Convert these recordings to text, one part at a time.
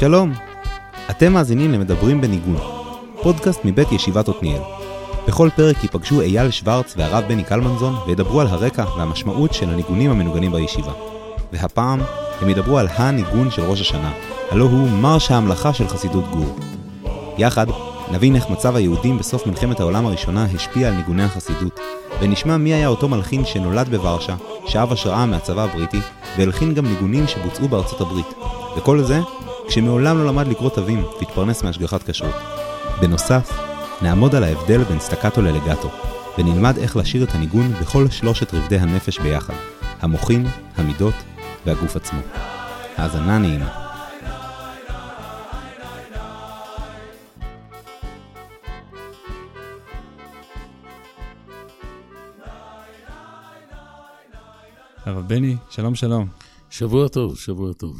שלום, אתם מאזינים למדברים בניגון, פודקאסט מבית ישיבת עתניאל. בכל פרק ייפגשו אייל שוורץ והרב בני קלמנזון וידברו על הרקע והמשמעות של הניגונים המנוגנים בישיבה. והפעם הם ידברו על הניגון של ראש השנה, הלא הוא מרש ההמלכה של חסידות גור. יחד נבין איך מצב היהודים בסוף מלחמת העולם הראשונה השפיע על ניגוני החסידות, ונשמע מי היה אותו מלחין שנולד בוורשה, שאב השראה מהצבא הבריטי, והלחין גם ניגונים שבוצעו בארצות הברית. וכל זה כשמעולם לא למד לקרוא תווים והתפרנס מהשגחת כשרות. בנוסף, נעמוד על ההבדל בין סטקטו ללגטו, ונלמד איך לשיר את הניגון בכל שלושת רבדי הנפש ביחד, המוחין, המידות והגוף עצמו. האזנה נעימה. הרב בני, שלום שלום. שבוע טוב, שבוע טוב.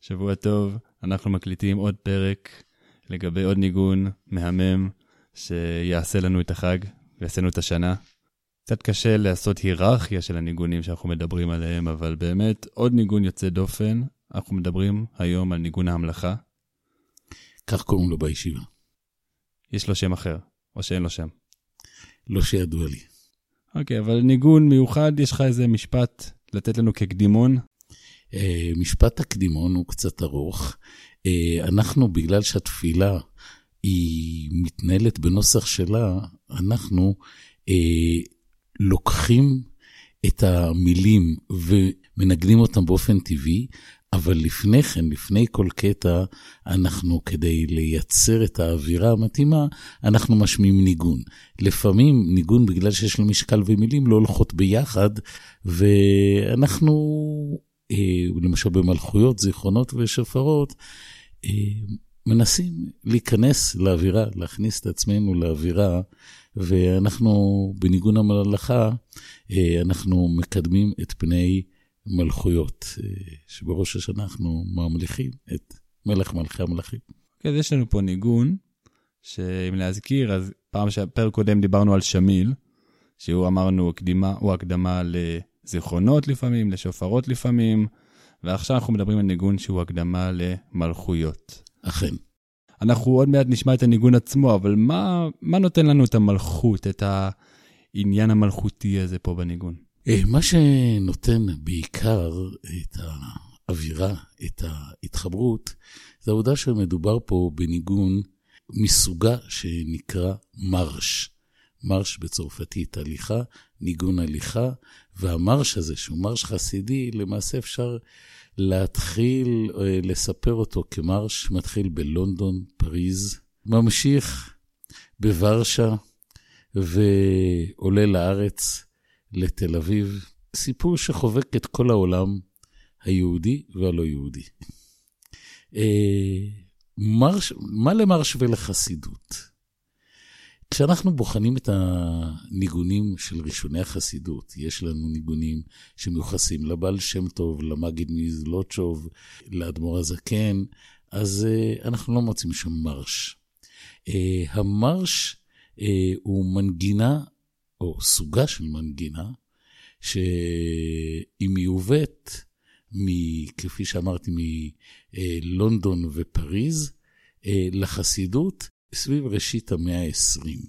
שבוע טוב, אנחנו מקליטים עוד פרק לגבי עוד ניגון מהמם שיעשה לנו את החג ויעשה לנו את השנה. קצת קשה לעשות היררכיה של הניגונים שאנחנו מדברים עליהם, אבל באמת עוד ניגון יוצא דופן. אנחנו מדברים היום על ניגון ההמלכה. כך קוראים לו בישיבה. יש לו שם אחר, או שאין לו שם. לא שידוע לי. אוקיי, אבל ניגון מיוחד, יש לך איזה משפט לתת לנו כקדימון? אה, משפט הקדימון הוא קצת ארוך. אה, אנחנו, בגלל שהתפילה היא מתנהלת בנוסח שלה, אנחנו אה, לוקחים את המילים ומנגנים אותם באופן טבעי, אבל לפני כן, לפני כל קטע, אנחנו, כדי לייצר את האווירה המתאימה, אנחנו משמיעים ניגון. לפעמים ניגון, בגלל שיש לו משקל ומילים, לא הולכות ביחד, ואנחנו, למשל במלכויות, זיכרונות ושופרות, אה, מנסים להיכנס לאווירה, להכניס את עצמנו לאווירה, ואנחנו, בניגון המלאכה, אה, אנחנו מקדמים את פני מלכויות, אה, שבראש השנה אנחנו ממליכים את מלך מלכי המלכים. כן, יש לנו פה ניגון, שאם להזכיר, אז פעם שהפרק קודם דיברנו על שמיל, שהוא אמרנו הקדימה, הוא הקדמה לזיכרונות לפעמים, לשופרות לפעמים, ועכשיו אנחנו מדברים על ניגון שהוא הקדמה למלכויות. אכן. אנחנו עוד מעט נשמע את הניגון עצמו, אבל מה, מה נותן לנו את המלכות, את העניין המלכותי הזה פה בניגון? אה, מה שנותן בעיקר את האווירה, את ההתחברות, זה העובדה שמדובר פה בניגון מסוגה שנקרא מרש. מרש בצרפתית הליכה, ניגון הליכה, והמרש הזה, שהוא מרש חסידי, למעשה אפשר להתחיל אה, לספר אותו כמרש, מתחיל בלונדון, פריז, ממשיך בוורשה ועולה לארץ, לתל אביב. סיפור שחובק את כל העולם היהודי והלא יהודי. אה, מרש, מה למרש ולחסידות? כשאנחנו בוחנים את הניגונים של ראשוני החסידות, יש לנו ניגונים שמיוחסים לבעל שם טוב, למגיד מזלוטשוב, לאדמו"ר הזקן, אז uh, אנחנו לא מוצאים שם מרש. Uh, המרש uh, הוא מנגינה, או סוגה של מנגינה, שהיא מיובאת, כפי שאמרתי, מלונדון ופריז, לחסידות, סביב ראשית המאה ה-20.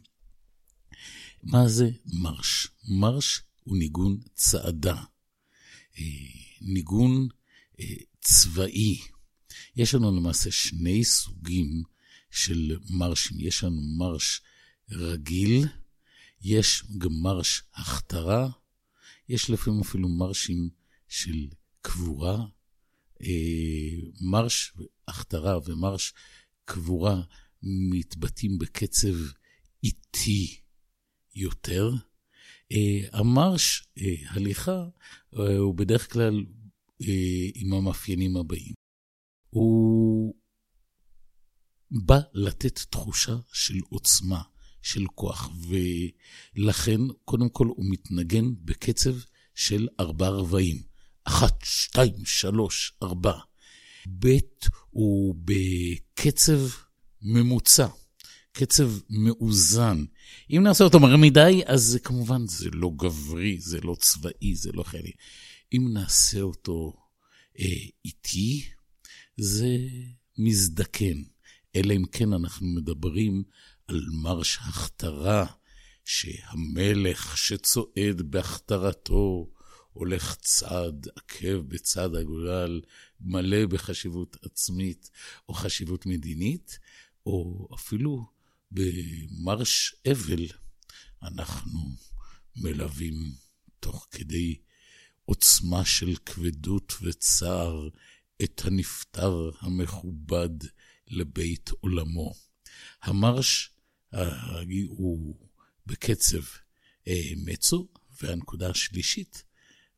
מה זה מרש? מרש הוא ניגון צעדה, אה, ניגון אה, צבאי. יש לנו למעשה שני סוגים של מרשים. יש לנו מרש רגיל, יש גם מרש הכתרה, יש לפעמים אפילו מרשים של קבורה. אה, מרש הכתרה ומרש קבורה מתבטאים בקצב איטי יותר. אה, המרש, אה, הליכה, אה, הוא בדרך כלל עם המאפיינים הבאים. הוא בא לתת תחושה של עוצמה, של כוח, ולכן, קודם כל, הוא מתנגן בקצב של ארבע רבעים. אחת, שתיים, שלוש, ארבע. ב' הוא בקצב ממוצע, קצב מאוזן. אם נעשה אותו מהר מדי, אז כמובן זה לא גברי, זה לא צבאי, זה לא חיילי. אם נעשה אותו אה, איטי, זה מזדקן, אלא אם כן אנחנו מדברים על מרש הכתרה, שהמלך שצועד בהכתרתו הולך צעד עקב בצד הגולל, מלא בחשיבות עצמית או חשיבות מדינית, או אפילו במרש אבל אנחנו מלווים תוך כדי עוצמה של כבדות וצער את הנפטר המכובד לבית עולמו. המרש הוא בקצב אה, מצו, והנקודה השלישית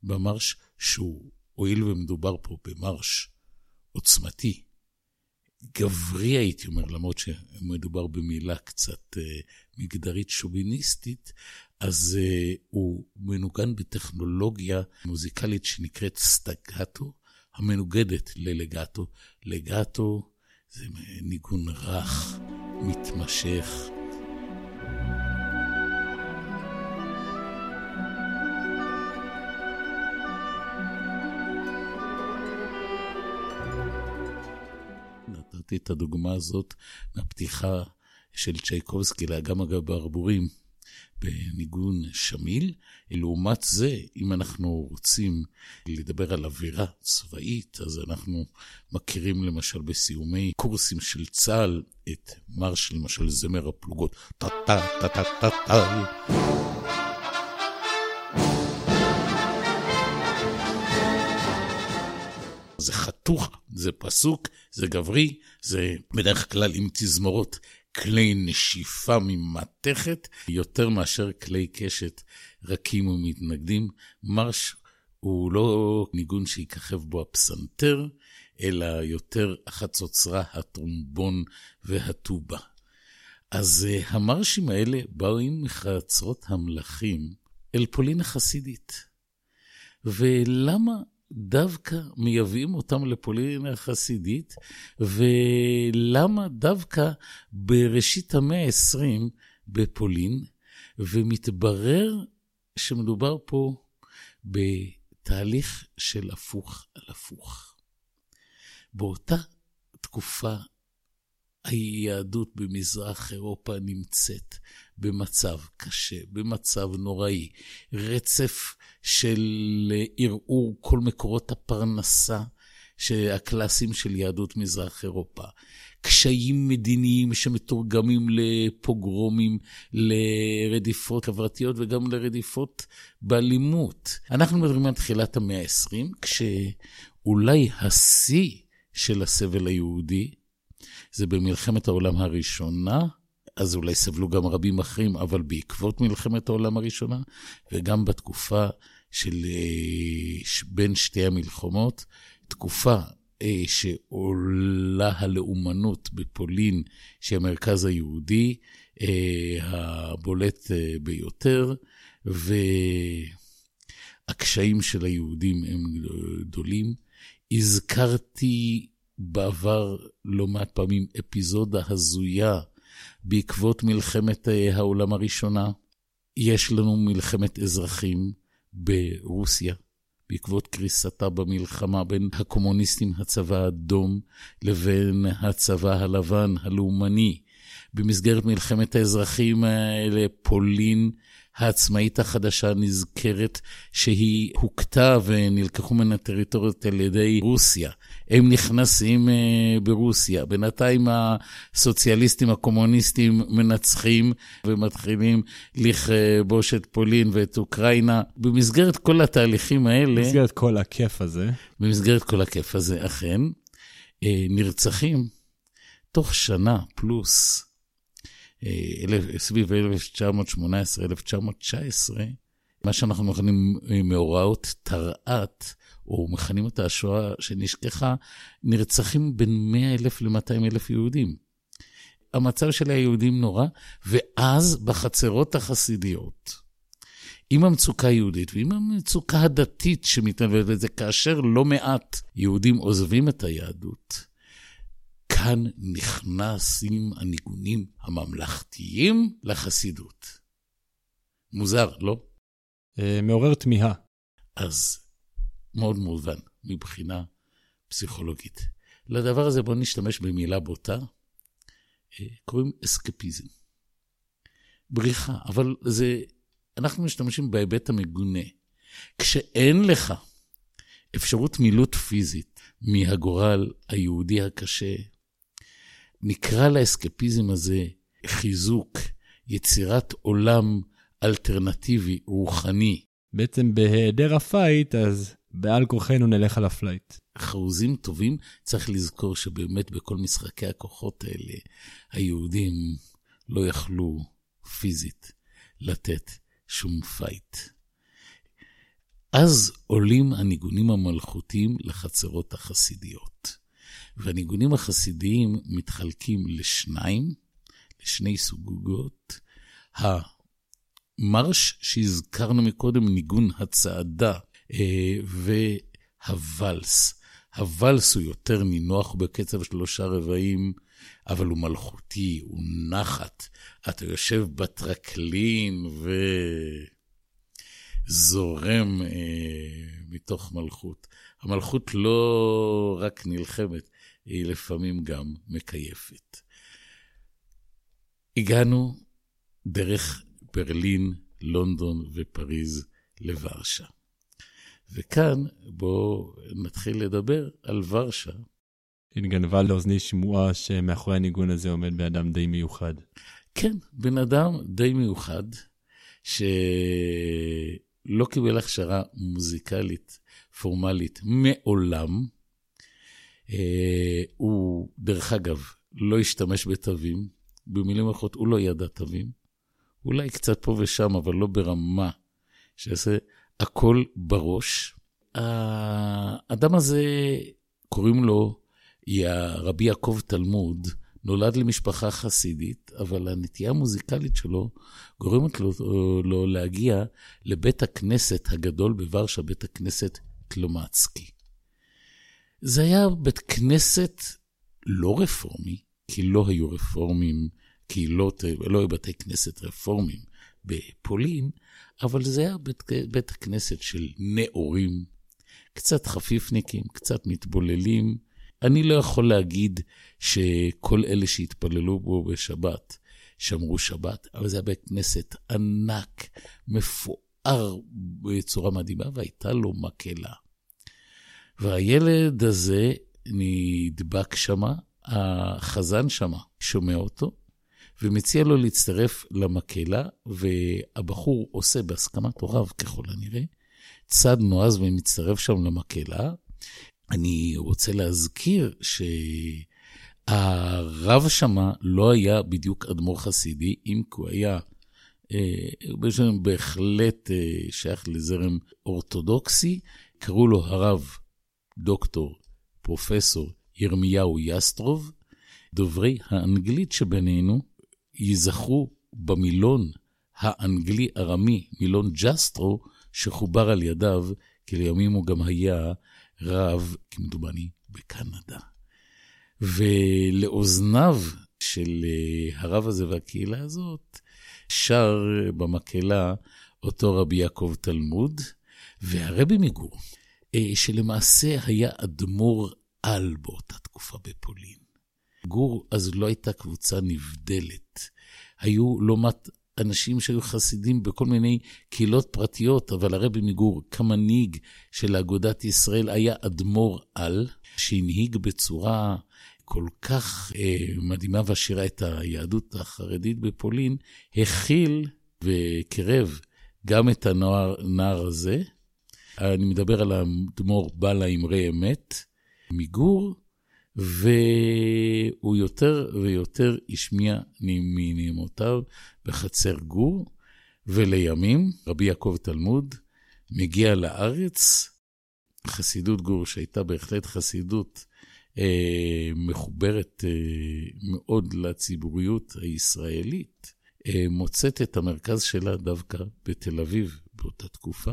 במרש, שהוא, הואיל ומדובר פה במרש עוצמתי, גברי הייתי אומר, למרות שמדובר במילה קצת אה, מגדרית שוביניסטית, אז אה, הוא מנוגן בטכנולוגיה מוזיקלית שנקראת סטגטו, המנוגדת ללגטו. לגטו זה ניגון רך, מתמשך. נתתי את הדוגמה הזאת מהפתיחה של צ'ייקובסקי לאגם הברבורים בניגון שמיל. לעומת זה, אם אנחנו רוצים לדבר על אווירה צבאית, אז אנחנו מכירים למשל בסיומי קורסים של צה"ל את מרש, למשל זמר הפלוגות. טה-טה-טה-טה-טה. זה חתוך, זה פסוק, זה גברי, זה בדרך כלל עם תזמורות כלי נשיפה ממתכת, יותר מאשר כלי קשת רכים ומתנגדים. מרש הוא לא ניגון שיככב בו הפסנתר, אלא יותר החצוצרה, הטרומבון והטובה. אז uh, המרשים האלה באו עם מחצרות המלכים אל פולין החסידית. ולמה דווקא מייבאים אותם לפולין החסידית, ולמה דווקא בראשית המאה ה-20 בפולין, ומתברר שמדובר פה בתהליך של הפוך על הפוך. באותה תקופה היהדות במזרח אירופה נמצאת במצב קשה, במצב נוראי, רצף של ערעור כל מקורות הפרנסה הקלאסיים של יהדות מזרח אירופה. קשיים מדיניים שמתורגמים לפוגרומים, לרדיפות חברתיות וגם לרדיפות באלימות. אנחנו מדברים על תחילת המאה ה-20, כשאולי השיא של הסבל היהודי זה במלחמת העולם הראשונה, אז אולי סבלו גם רבים אחרים, אבל בעקבות מלחמת העולם הראשונה, וגם בתקופה של אה, בין שתי המלחמות, תקופה אה, שעולה הלאומנות בפולין, שהיא המרכז היהודי, אה, הבולט ביותר, והקשיים של היהודים הם גדולים. הזכרתי בעבר לא מעט פעמים אפיזודה הזויה בעקבות מלחמת אה, העולם הראשונה. יש לנו מלחמת אזרחים ברוסיה, בעקבות קריסתה במלחמה בין הקומוניסטים, הצבא האדום, לבין הצבא הלבן, הלאומני. במסגרת מלחמת האזרחים האלה, פולין העצמאית החדשה נזכרת שהיא הוכתה ונלקחו מן הטריטוריות על ידי רוסיה. הם נכנסים uh, ברוסיה. בינתיים הסוציאליסטים הקומוניסטים מנצחים ומתחילים לכבוש את פולין ואת אוקראינה. במסגרת כל התהליכים האלה... במסגרת כל הכיף הזה. במסגרת כל הכיף הזה, אכן, uh, נרצחים תוך שנה פלוס. סביב 1918-1919, מה שאנחנו מכנים מאורעות תרע"ת, או מכנים את השואה שנשכחה, נרצחים בין 100 אלף ל-200 אלף יהודים. המצב של היהודים נורא, ואז בחצרות החסידיות, עם המצוקה היהודית ועם המצוקה הדתית שמתנהלת בזה, כאשר לא מעט יהודים עוזבים את היהדות, כאן נכנסים הניגונים הממלכתיים לחסידות. מוזר, לא? אה, מעורר תמיהה. אז מאוד מובן מבחינה פסיכולוגית. לדבר הזה בואו נשתמש במילה בוטה, אה, קוראים אסקפיזם. בריחה, אבל זה, אנחנו משתמשים בהיבט המגונה. כשאין לך אפשרות מילוט פיזית מהגורל היהודי הקשה, נקרא לאסקפיזם הזה חיזוק, יצירת עולם אלטרנטיבי, רוחני. בעצם בהיעדר ה fight, אז בעל כורחנו נלך על ה flight. חרוזים טובים, צריך לזכור שבאמת בכל משחקי הכוחות האלה, היהודים לא יכלו פיזית לתת שום fight. אז עולים הניגונים המלכותיים לחצרות החסידיות. והניגונים החסידיים מתחלקים לשניים, לשני סוגות. המרש שהזכרנו מקודם, ניגון הצעדה, אה, והוואלס. הוואלס הוא יותר נינוח בקצב שלושה רבעים, אבל הוא מלכותי, הוא נחת. אתה יושב בטרקלין וזורם אה, מתוך מלכות. המלכות לא רק נלחמת, היא לפעמים גם מקייפת. הגענו דרך ברלין, לונדון ופריז לוורשה. וכאן בואו נתחיל לדבר על ורשה. התגנבה לאוזני שמועה שמאחורי הניגון הזה עומד בן אדם די מיוחד. כן, בן אדם די מיוחד, שלא קיבל הכשרה מוזיקלית פורמלית מעולם. אה, הוא, דרך אגב, לא השתמש בתווים. במילים אחרות, הוא לא ידע תווים. אולי קצת פה ושם, אבל לא ברמה שיעשה הכל בראש. האדם הזה, קוראים לו רבי יעקב תלמוד, נולד למשפחה חסידית, אבל הנטייה המוזיקלית שלו גורמת לו, לו להגיע לבית הכנסת הגדול בוורשה, בית הכנסת קלומצקי. זה היה בית כנסת לא רפורמי, כי לא היו רפורמים, קהילות, לא היו בתי כנסת רפורמים בפולין, אבל זה היה בית, בית הכנסת של נאורים, קצת חפיפניקים, קצת מתבוללים. אני לא יכול להגיד שכל אלה שהתפללו בו בשבת שמרו שבת, אבל זה היה בית כנסת ענק, מפואר בצורה מדהימה, והייתה לו מקהלה. והילד הזה נדבק שמה, החזן שמה שומע אותו, ומציע לו להצטרף למקהלה, והבחור עושה בהסכמת הוריו ככל הנראה, צד נועז ומצטרף שם למקהלה. אני רוצה להזכיר שהרב שמה לא היה בדיוק אדמו"ר חסידי, אם כי הוא היה אה, בהחלט אה, שייך לזרם אורתודוקסי, קראו לו הרב דוקטור, פרופסור ירמיהו יסטרוב. דוברי האנגלית שבינינו ייזכרו במילון האנגלי-ארמי, מילון ג'סטרו, שחובר על ידיו, כי לימים הוא גם היה רב, כמדומני, בקנדה. ולאוזניו של אה, הרב הזה והקהילה הזאת, שר במקהלה אותו רבי יעקב תלמוד, והרבי מגור, שלמעשה היה אדמו"ר על באותה תקופה בפולין. גור אז לא הייתה קבוצה נבדלת. היו לא מעט אנשים שהיו חסידים בכל מיני קהילות פרטיות, אבל הרבי מגור, כמנהיג של אגודת ישראל, היה אדמו"ר על, שהנהיג בצורה כל כך אה, מדהימה ועשירה את היהדות החרדית בפולין, הכיל וקרב גם את הנער הזה. אני מדבר על האדמו"ר בעל האמרי אמת, מגור, והוא יותר ויותר השמיע מנעימותיו בחצר גור, ולימים רבי יעקב תלמוד מגיע לארץ, חסידות גור, שהייתה בהחלט חסידות אה, מחוברת אה, מאוד לציבוריות הישראלית, אה, מוצאת את המרכז שלה דווקא בתל אביב באותה תקופה,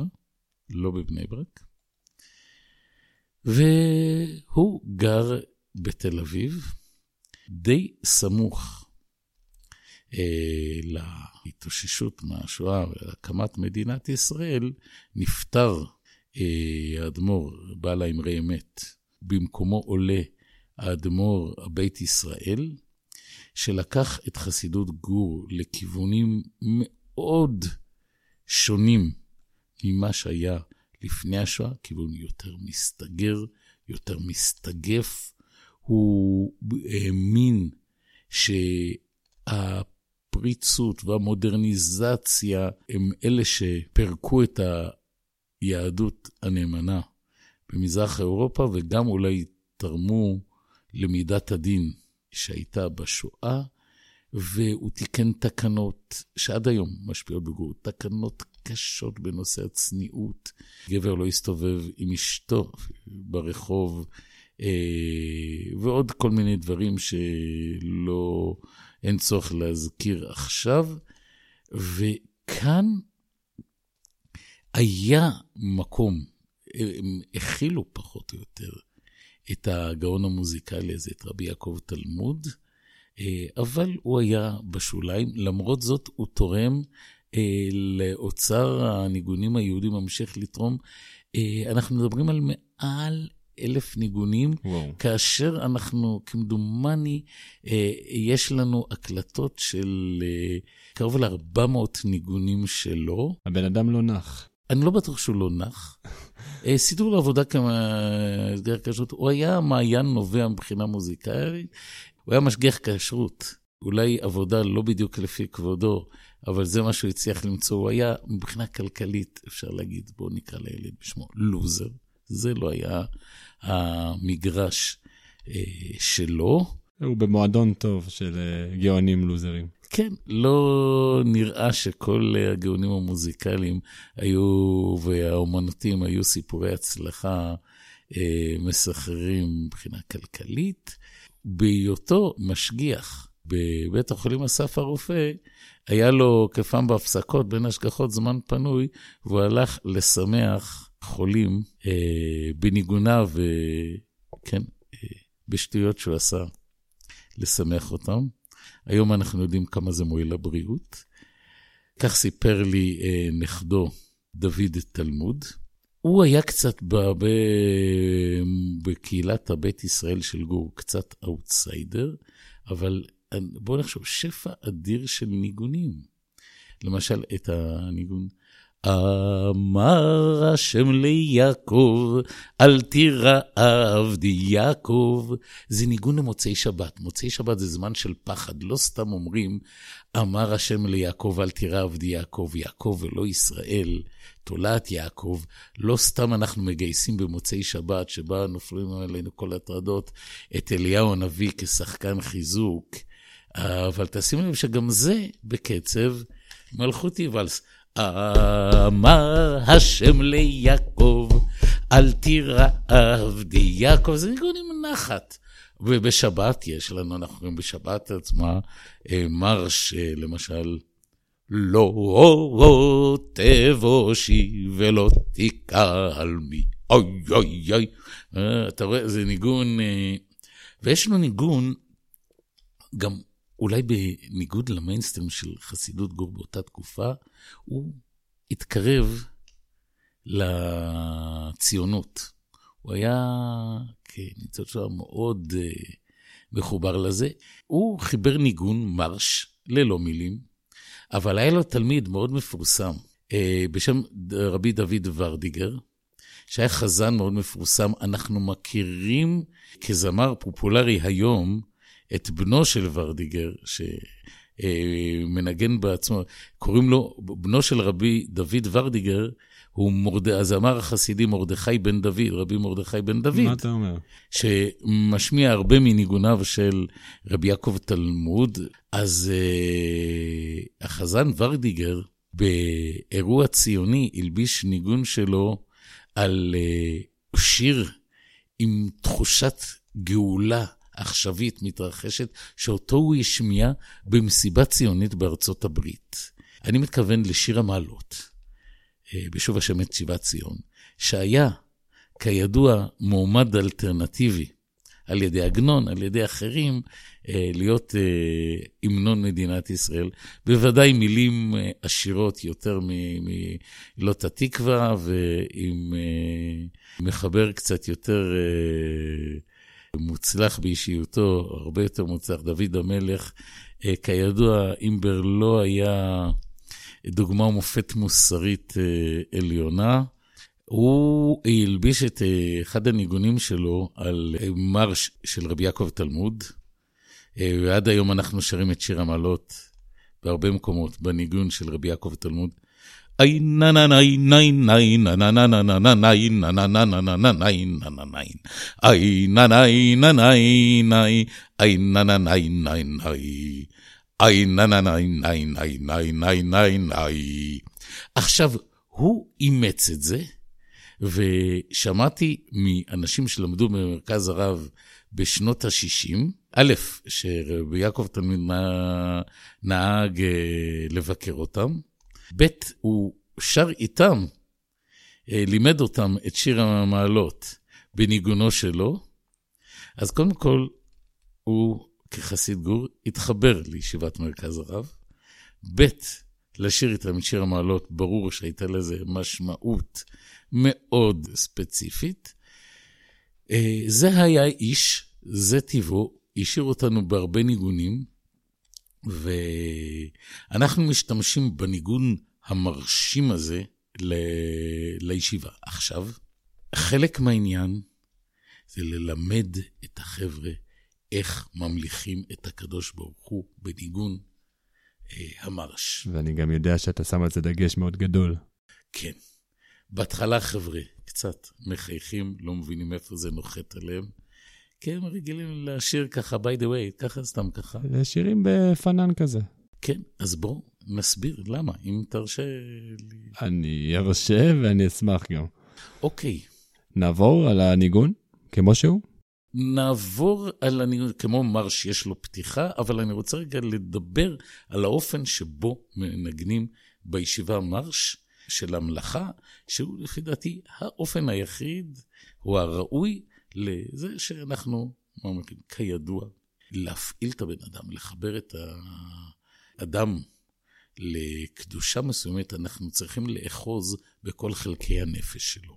לא בבני ברק. והוא גר בתל אביב, די סמוך אה, להתאוששות מהשואה ולהקמת מדינת ישראל, נפטר אה, האדמו"ר, בעל האמרי אמת. במקומו עולה האדמו"ר הבית ישראל, שלקח את חסידות גור לכיוונים מאוד שונים ממה שהיה לפני השואה, כיוון יותר מסתגר, יותר מסתגף. הוא האמין שהפריצות והמודרניזציה הם אלה שפירקו את היהדות הנאמנה במזרח אירופה, וגם אולי תרמו למידת הדין שהייתה בשואה, והוא תיקן תקנות שעד היום משפיעות בגור, תקנות קשות בנושא הצניעות. גבר לא הסתובב עם אשתו ברחוב, אה, ועוד כל מיני דברים שלא, אין צורך להזכיר עכשיו. וכאן היה מקום, הם הכילו פחות או יותר את הגאון המוזיקלי הזה, את רבי יעקב תלמוד, אה, אבל הוא היה בשוליים. למרות זאת, הוא תורם אה, לאוצר הניגונים היהודים, ממשיך לתרום. אה, אנחנו מדברים על מעל אלף ניגונים, וואו. כאשר אנחנו, כמדומני, יש לנו הקלטות של קרוב ל-400 ניגונים שלו. הבן אדם לא נח. אני לא בטוח שהוא לא נח. סידור לעבודה כמשגיח כשרות, הוא היה מעיין נובע מבחינה מוזיקלית, הוא היה משגיח כשרות. אולי עבודה לא בדיוק לפי כבודו, אבל זה מה שהוא הצליח למצוא. הוא היה, מבחינה כלכלית, אפשר להגיד, בואו נקרא לילד בשמו, לוזר. זה לא היה המגרש אה, שלו. הוא במועדון טוב של אה, גאונים לוזרים. כן, לא נראה שכל הגאונים המוזיקליים היו, והאומנותים היו סיפורי הצלחה אה, מסחררים מבחינה כלכלית. בהיותו משגיח בבית החולים אסף הרופא, היה לו כפעם בהפסקות בין השגחות זמן פנוי, והוא הלך לשמח חולים אה, בניגוניו, כן, אה, בשטויות שהוא עשה, לשמח אותם. היום אנחנו יודעים כמה זה מועיל לבריאות. כך סיפר לי אה, נכדו דוד תלמוד. הוא היה קצת ב, בקהילת הבית ישראל של גור, קצת אאוטסיידר, אבל בואו נחשוב, שפע אדיר של ניגונים. למשל, את הניגון אמר השם ליעקב, אל תירא עבדי יעקב. זה ניגון למוצאי שבת. מוצאי שבת זה זמן של פחד. לא סתם אומרים, אמר השם ליעקב, אל תירא עבדי יעקב, יעקב ולא ישראל, תולעת יעקב. לא סתם אנחנו מגייסים במוצאי שבת, שבה נופלים עלינו כל הטרדות, את אליהו הנביא כשחקן חיזוק. אבל תשימו לב שגם זה בקצב מלכותי ולס. אמר השם ליעקב, אל תירא עבדי יעקב, זה ניגון עם נחת. ובשבת יש לנו, אנחנו רואים בשבת עצמה, אה, מרש, אה, למשל, לא תבושי ולא תקל מי, אוי אוי אוי. אה, אתה רואה, זה ניגון, ויש לנו ניגון, גם אולי בניגוד למיינסטרים של חסידות גור באותה תקופה, הוא התקרב לציונות. הוא היה כניצול שואה מאוד uh, מחובר לזה. הוא חיבר ניגון מרש ללא מילים, אבל היה לו תלמיד מאוד מפורסם uh, בשם רבי דוד ורדיגר, שהיה חזן מאוד מפורסם. אנחנו מכירים כזמר פופולרי היום את בנו של ורדיגר, שמנגן בעצמו, קוראים לו, בנו של רבי דוד ורדיגר, הוא מורד... הזמר החסידי מרדכי בן דוד, רבי מרדכי בן דוד. מה אתה אומר? שמשמיע הרבה מניגוניו של רבי יעקב תלמוד. אז uh, החזן ורדיגר, באירוע ציוני, הלביש ניגון שלו על uh, שיר עם תחושת גאולה עכשווית מתרחשת, שאותו הוא השמיע במסיבה ציונית בארצות הברית. אני מתכוון לשיר המעלות, אה, בשוב השם את שיבת ציון, שהיה, כידוע, מועמד אלטרנטיבי על ידי עגנון, על ידי אחרים, אה, להיות אה, המנון מדינת ישראל. בוודאי מילים עשירות יותר ממילות התקווה, ועם מחבר קצת יותר מוצלח באישיותו, הרבה יותר מוצלח, דוד המלך, אה, כידוע, אימבר לא היה דוגמה ומופת מוסרית אה, עליונה. הוא הלביש את אה, אחד הניגונים שלו על מרש של רבי יעקב תלמוד, ועד היום אנחנו שרים את שיר המעלות בהרבה מקומות בניגון של רבי יעקב תלמוד. עכשיו, הוא אימץ את זה, ושמעתי מאנשים שלמדו במרכז הרב בשנות ה-60, א', שרבי יעקב תלמיד נהג לבקר אותם, ב', הוא שר איתם, אה, לימד אותם את שיר המעלות בניגונו שלו, אז קודם כל, הוא כחסיד גור התחבר לישיבת מרכז הרב. ב', לשיר איתם את שיר המעלות, ברור שהייתה לזה משמעות מאוד ספציפית. אה, זה היה איש, זה טבעו, השאיר אותנו בהרבה ניגונים. ואנחנו משתמשים בניגון המרשים הזה ל... לישיבה. עכשיו, חלק מהעניין זה ללמד את החבר'ה איך ממליכים את הקדוש ברוך הוא בניגון אה, המרש. ואני גם יודע שאתה שם על זה דגש מאוד גדול. כן. בהתחלה, חבר'ה, קצת מחייכים, לא מבינים איפה זה נוחת עליהם. הם רגילים לשיר ככה, by the way, ככה סתם ככה. שירים בפנן כזה. כן, אז בוא נסביר למה, אם תרשה לי. אני ארשה ואני אשמח גם. אוקיי. נעבור על הניגון, כמו שהוא? נעבור על הניגון, כמו מרש יש לו פתיחה, אבל אני רוצה רגע לדבר על האופן שבו מנגנים בישיבה מרש של המלאכה, שהוא לפי דעתי האופן היחיד, הוא הראוי לזה שאנחנו, כידוע, להפעיל את הבן אדם, לחבר את האדם לקדושה מסוימת, אנחנו צריכים לאחוז בכל חלקי הנפש שלו.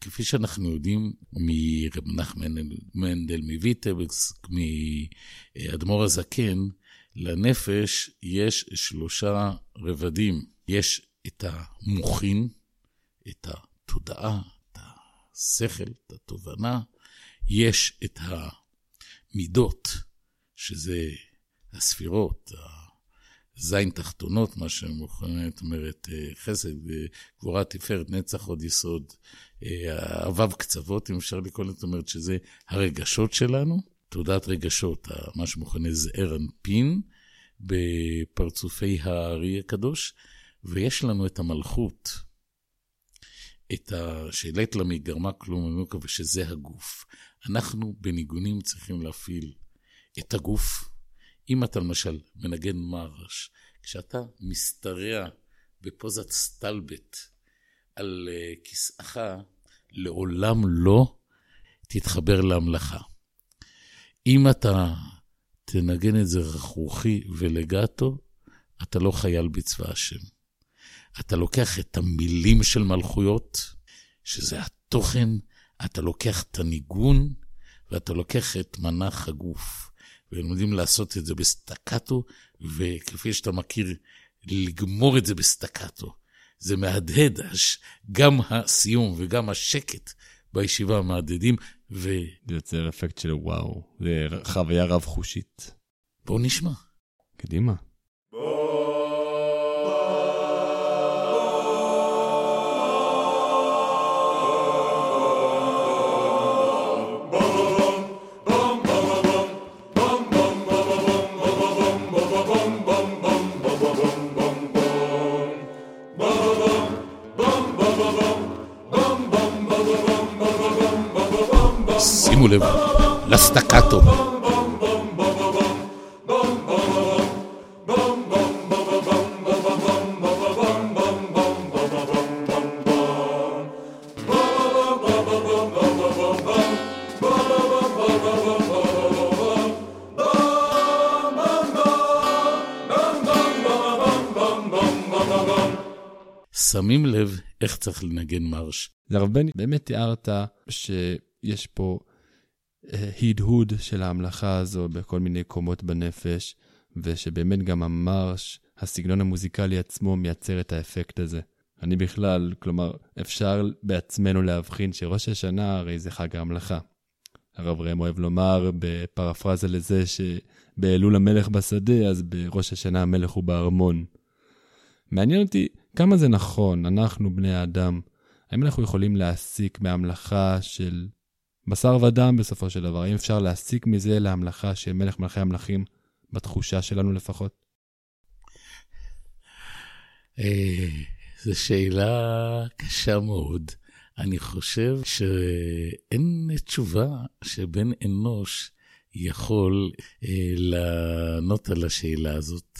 כפי שאנחנו יודעים מרב נחמן מנדל מוויטבקס, מאדמו"ר הזקן, לנפש יש שלושה רבדים. יש את המוחין, את התודעה, השכל, את התובנה, יש את המידות, שזה הספירות, הזין תחתונות, מה שמוכנת אומרת, חסד, גבורה, תפארת, נצח, עוד יסוד, אהביו קצוות, אם אפשר לקרוא לזה, זאת אומרת שזה הרגשות שלנו, תעודת רגשות, מה שמוכנה זעיר אנפין, בפרצופי הארי הקדוש, ויש לנו את המלכות, את השאלת למי גרמה כלום ממוקה, ושזה הגוף. אנחנו בניגונים צריכים להפעיל את הגוף. אם אתה למשל מנגן מרש, כשאתה משתרע בפוזת סטלבט על uh, כיסאך, לעולם לא תתחבר להמלכה. אם אתה תנגן את זה רכרוכי ולגטו, אתה לא חייל בצבא השם. אתה לוקח את המילים של מלכויות, שזה התוכן, אתה לוקח את הניגון, ואתה לוקח את מנח הגוף. והם יודעים לעשות את זה בסטקטו, וכפי שאתה מכיר, לגמור את זה בסטקטו. זה מהדהד, גם הסיום וגם השקט בישיבה מהדהדים, ו... זה יוצר אפקט של וואו, זה חוויה רב-חושית. בואו נשמע. קדימה. לסטקטו. שמים לב איך צריך לנגן מרש. זה הרבה, באמת תיארת שיש פה הדהוד של ההמלכה הזו בכל מיני קומות בנפש, ושבאמת גם המרש, הסגנון המוזיקלי עצמו מייצר את האפקט הזה. אני בכלל, כלומר, אפשר בעצמנו להבחין שראש השנה הרי זה חג ההמלכה. הרב ראם אוהב לומר בפרפרזה לזה שבאלול המלך בשדה, אז בראש השנה המלך הוא בארמון. מעניין אותי כמה זה נכון, אנחנו בני האדם, האם אנחנו יכולים להסיק מהמלאכה של בשר ודם בסופו של דבר? האם אפשר להסיק מזה להמלכה של מלך מלכי המלכים, בתחושה שלנו לפחות? אה, זו שאלה קשה מאוד. אני חושב שאין תשובה שבן אנוש יכול אה, לענות על השאלה הזאת.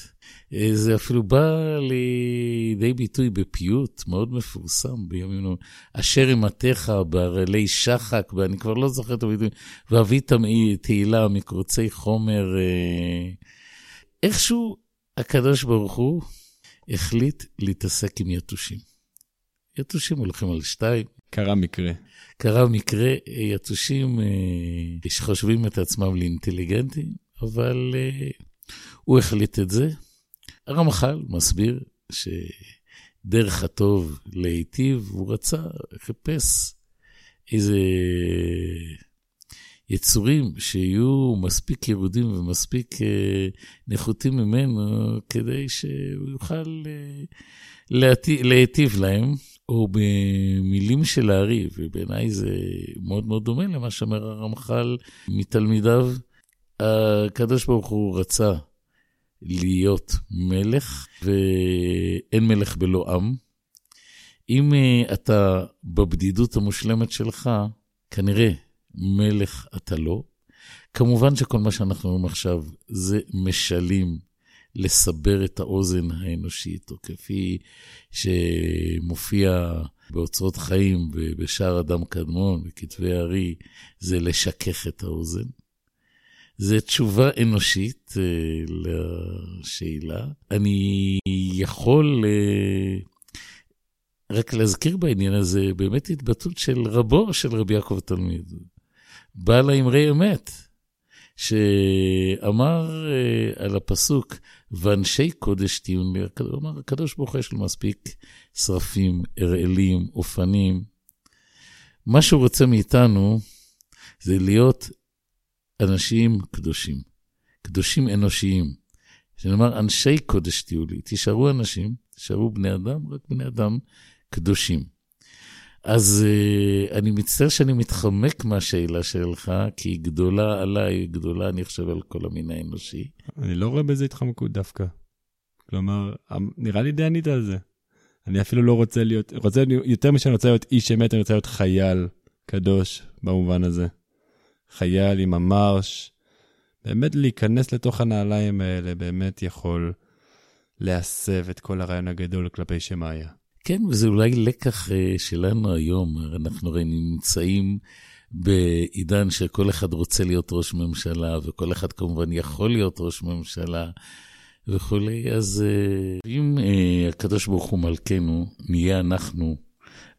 אה, זה אפילו בא לידי ביטוי בפיוט מאוד מפורסם בימינו, אשר אמתך בערלי שחק, ואני כבר לא זוכר את הביטוי, ואביא תהילה מקורצי חומר. אה, איכשהו הקדוש ברוך הוא החליט להתעסק עם יתושים. יתושים הולכים על שתיים. קרה מקרה. קרה מקרה, יתושים אה, שחושבים את עצמם לאינטליגנטים, אבל אה, הוא החליט את זה. הרמח"ל מסביר שדרך הטוב להיטיב, הוא רצה, חיפש איזה יצורים שיהיו מספיק ירודים ומספיק אה, נחותים ממנו, כדי שהוא יוכל להיטיב להם. או במילים של הארי, ובעיניי זה מאוד מאוד דומה למה שאומר הרמח"ל מתלמידיו, הקדוש ברוך הוא רצה להיות מלך, ואין מלך בלא עם. אם אה, אתה בבדידות המושלמת שלך, כנראה מלך אתה לא. כמובן שכל מה שאנחנו אומרים עכשיו זה משלים לסבר את האוזן האנושית, או כפי שמופיע באוצרות חיים ובשער אדם קדמון, בכתבי הארי, זה לשכך את האוזן. זו תשובה אנושית uh, לשאלה. אני יכול uh, רק להזכיר בעניין הזה באמת התבטאות של רבו של רבי יעקב תלמיד, בעל האמרי אמת, שאמר uh, על הפסוק, ואנשי קודש תהיו. הוא אמר, הקדוש ברוך הוא יש לו מספיק שרפים, אראלים, אופנים. מה שהוא רוצה מאיתנו זה להיות אנשים קדושים, קדושים אנושיים. שנאמר, אנשי קודש תהיו לי. תישארו אנשים, תישארו בני אדם, רק בני אדם קדושים. אז uh, אני מצטער שאני מתחמק מהשאלה שלך, כי היא גדולה עליי, היא גדולה, אני חושב, על כל המין האנושי. אני לא רואה בזה התחמקות דווקא. כלומר, אמ, נראה לי די ענית על זה. אני אפילו לא רוצה להיות, רוצה, יותר משאני רוצה להיות איש אמת, אני רוצה להיות חייל קדוש במובן הזה. חייל עם המרש. באמת להיכנס לתוך הנעליים האלה באמת יכול להסב את כל הרעיון הגדול כלפי שמעיה. כן, וזה אולי לקח אה, שלנו היום. אנחנו הרי נמצאים בעידן שכל אחד רוצה להיות ראש ממשלה, וכל אחד כמובן יכול להיות ראש ממשלה וכולי. אז אה, אם אה, הקדוש ברוך הוא מלכנו, נהיה אנחנו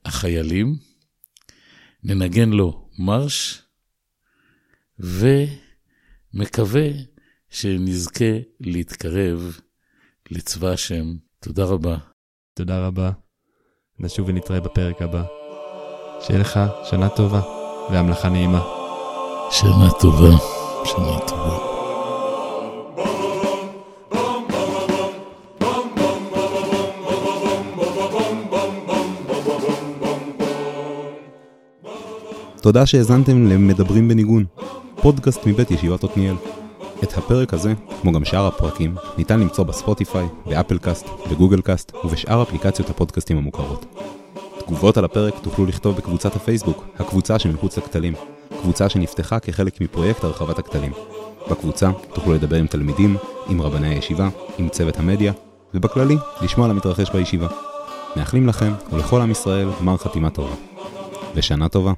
החיילים, ננגן לו מרש, ומקווה שנזכה להתקרב לצבא השם. תודה רבה. תודה רבה. נשוב ונתראה בפרק הבא. שיהיה לך שנה טובה והמלאכה נעימה. שנה טובה, שנה טובה. תודה שהאזנתם ל"מדברים בניגון", פודקאסט מבית ישיבת עותניאל. את הפרק הזה, כמו גם שאר הפרקים, ניתן למצוא בספוטיפיי, באפל קאסט, בגוגל קאסט ובשאר אפליקציות הפודקאסטים המוכרות. תגובות על הפרק תוכלו לכתוב בקבוצת הפייסבוק, הקבוצה שמחוץ לכתלים, קבוצה שנפתחה כחלק מפרויקט הרחבת הכתלים. בקבוצה תוכלו לדבר עם תלמידים, עם רבני הישיבה, עם צוות המדיה, ובכללי, לשמוע על המתרחש בישיבה. מאחלים לכם ולכל עם ישראל גמר חתימה טובה. ושנה טובה.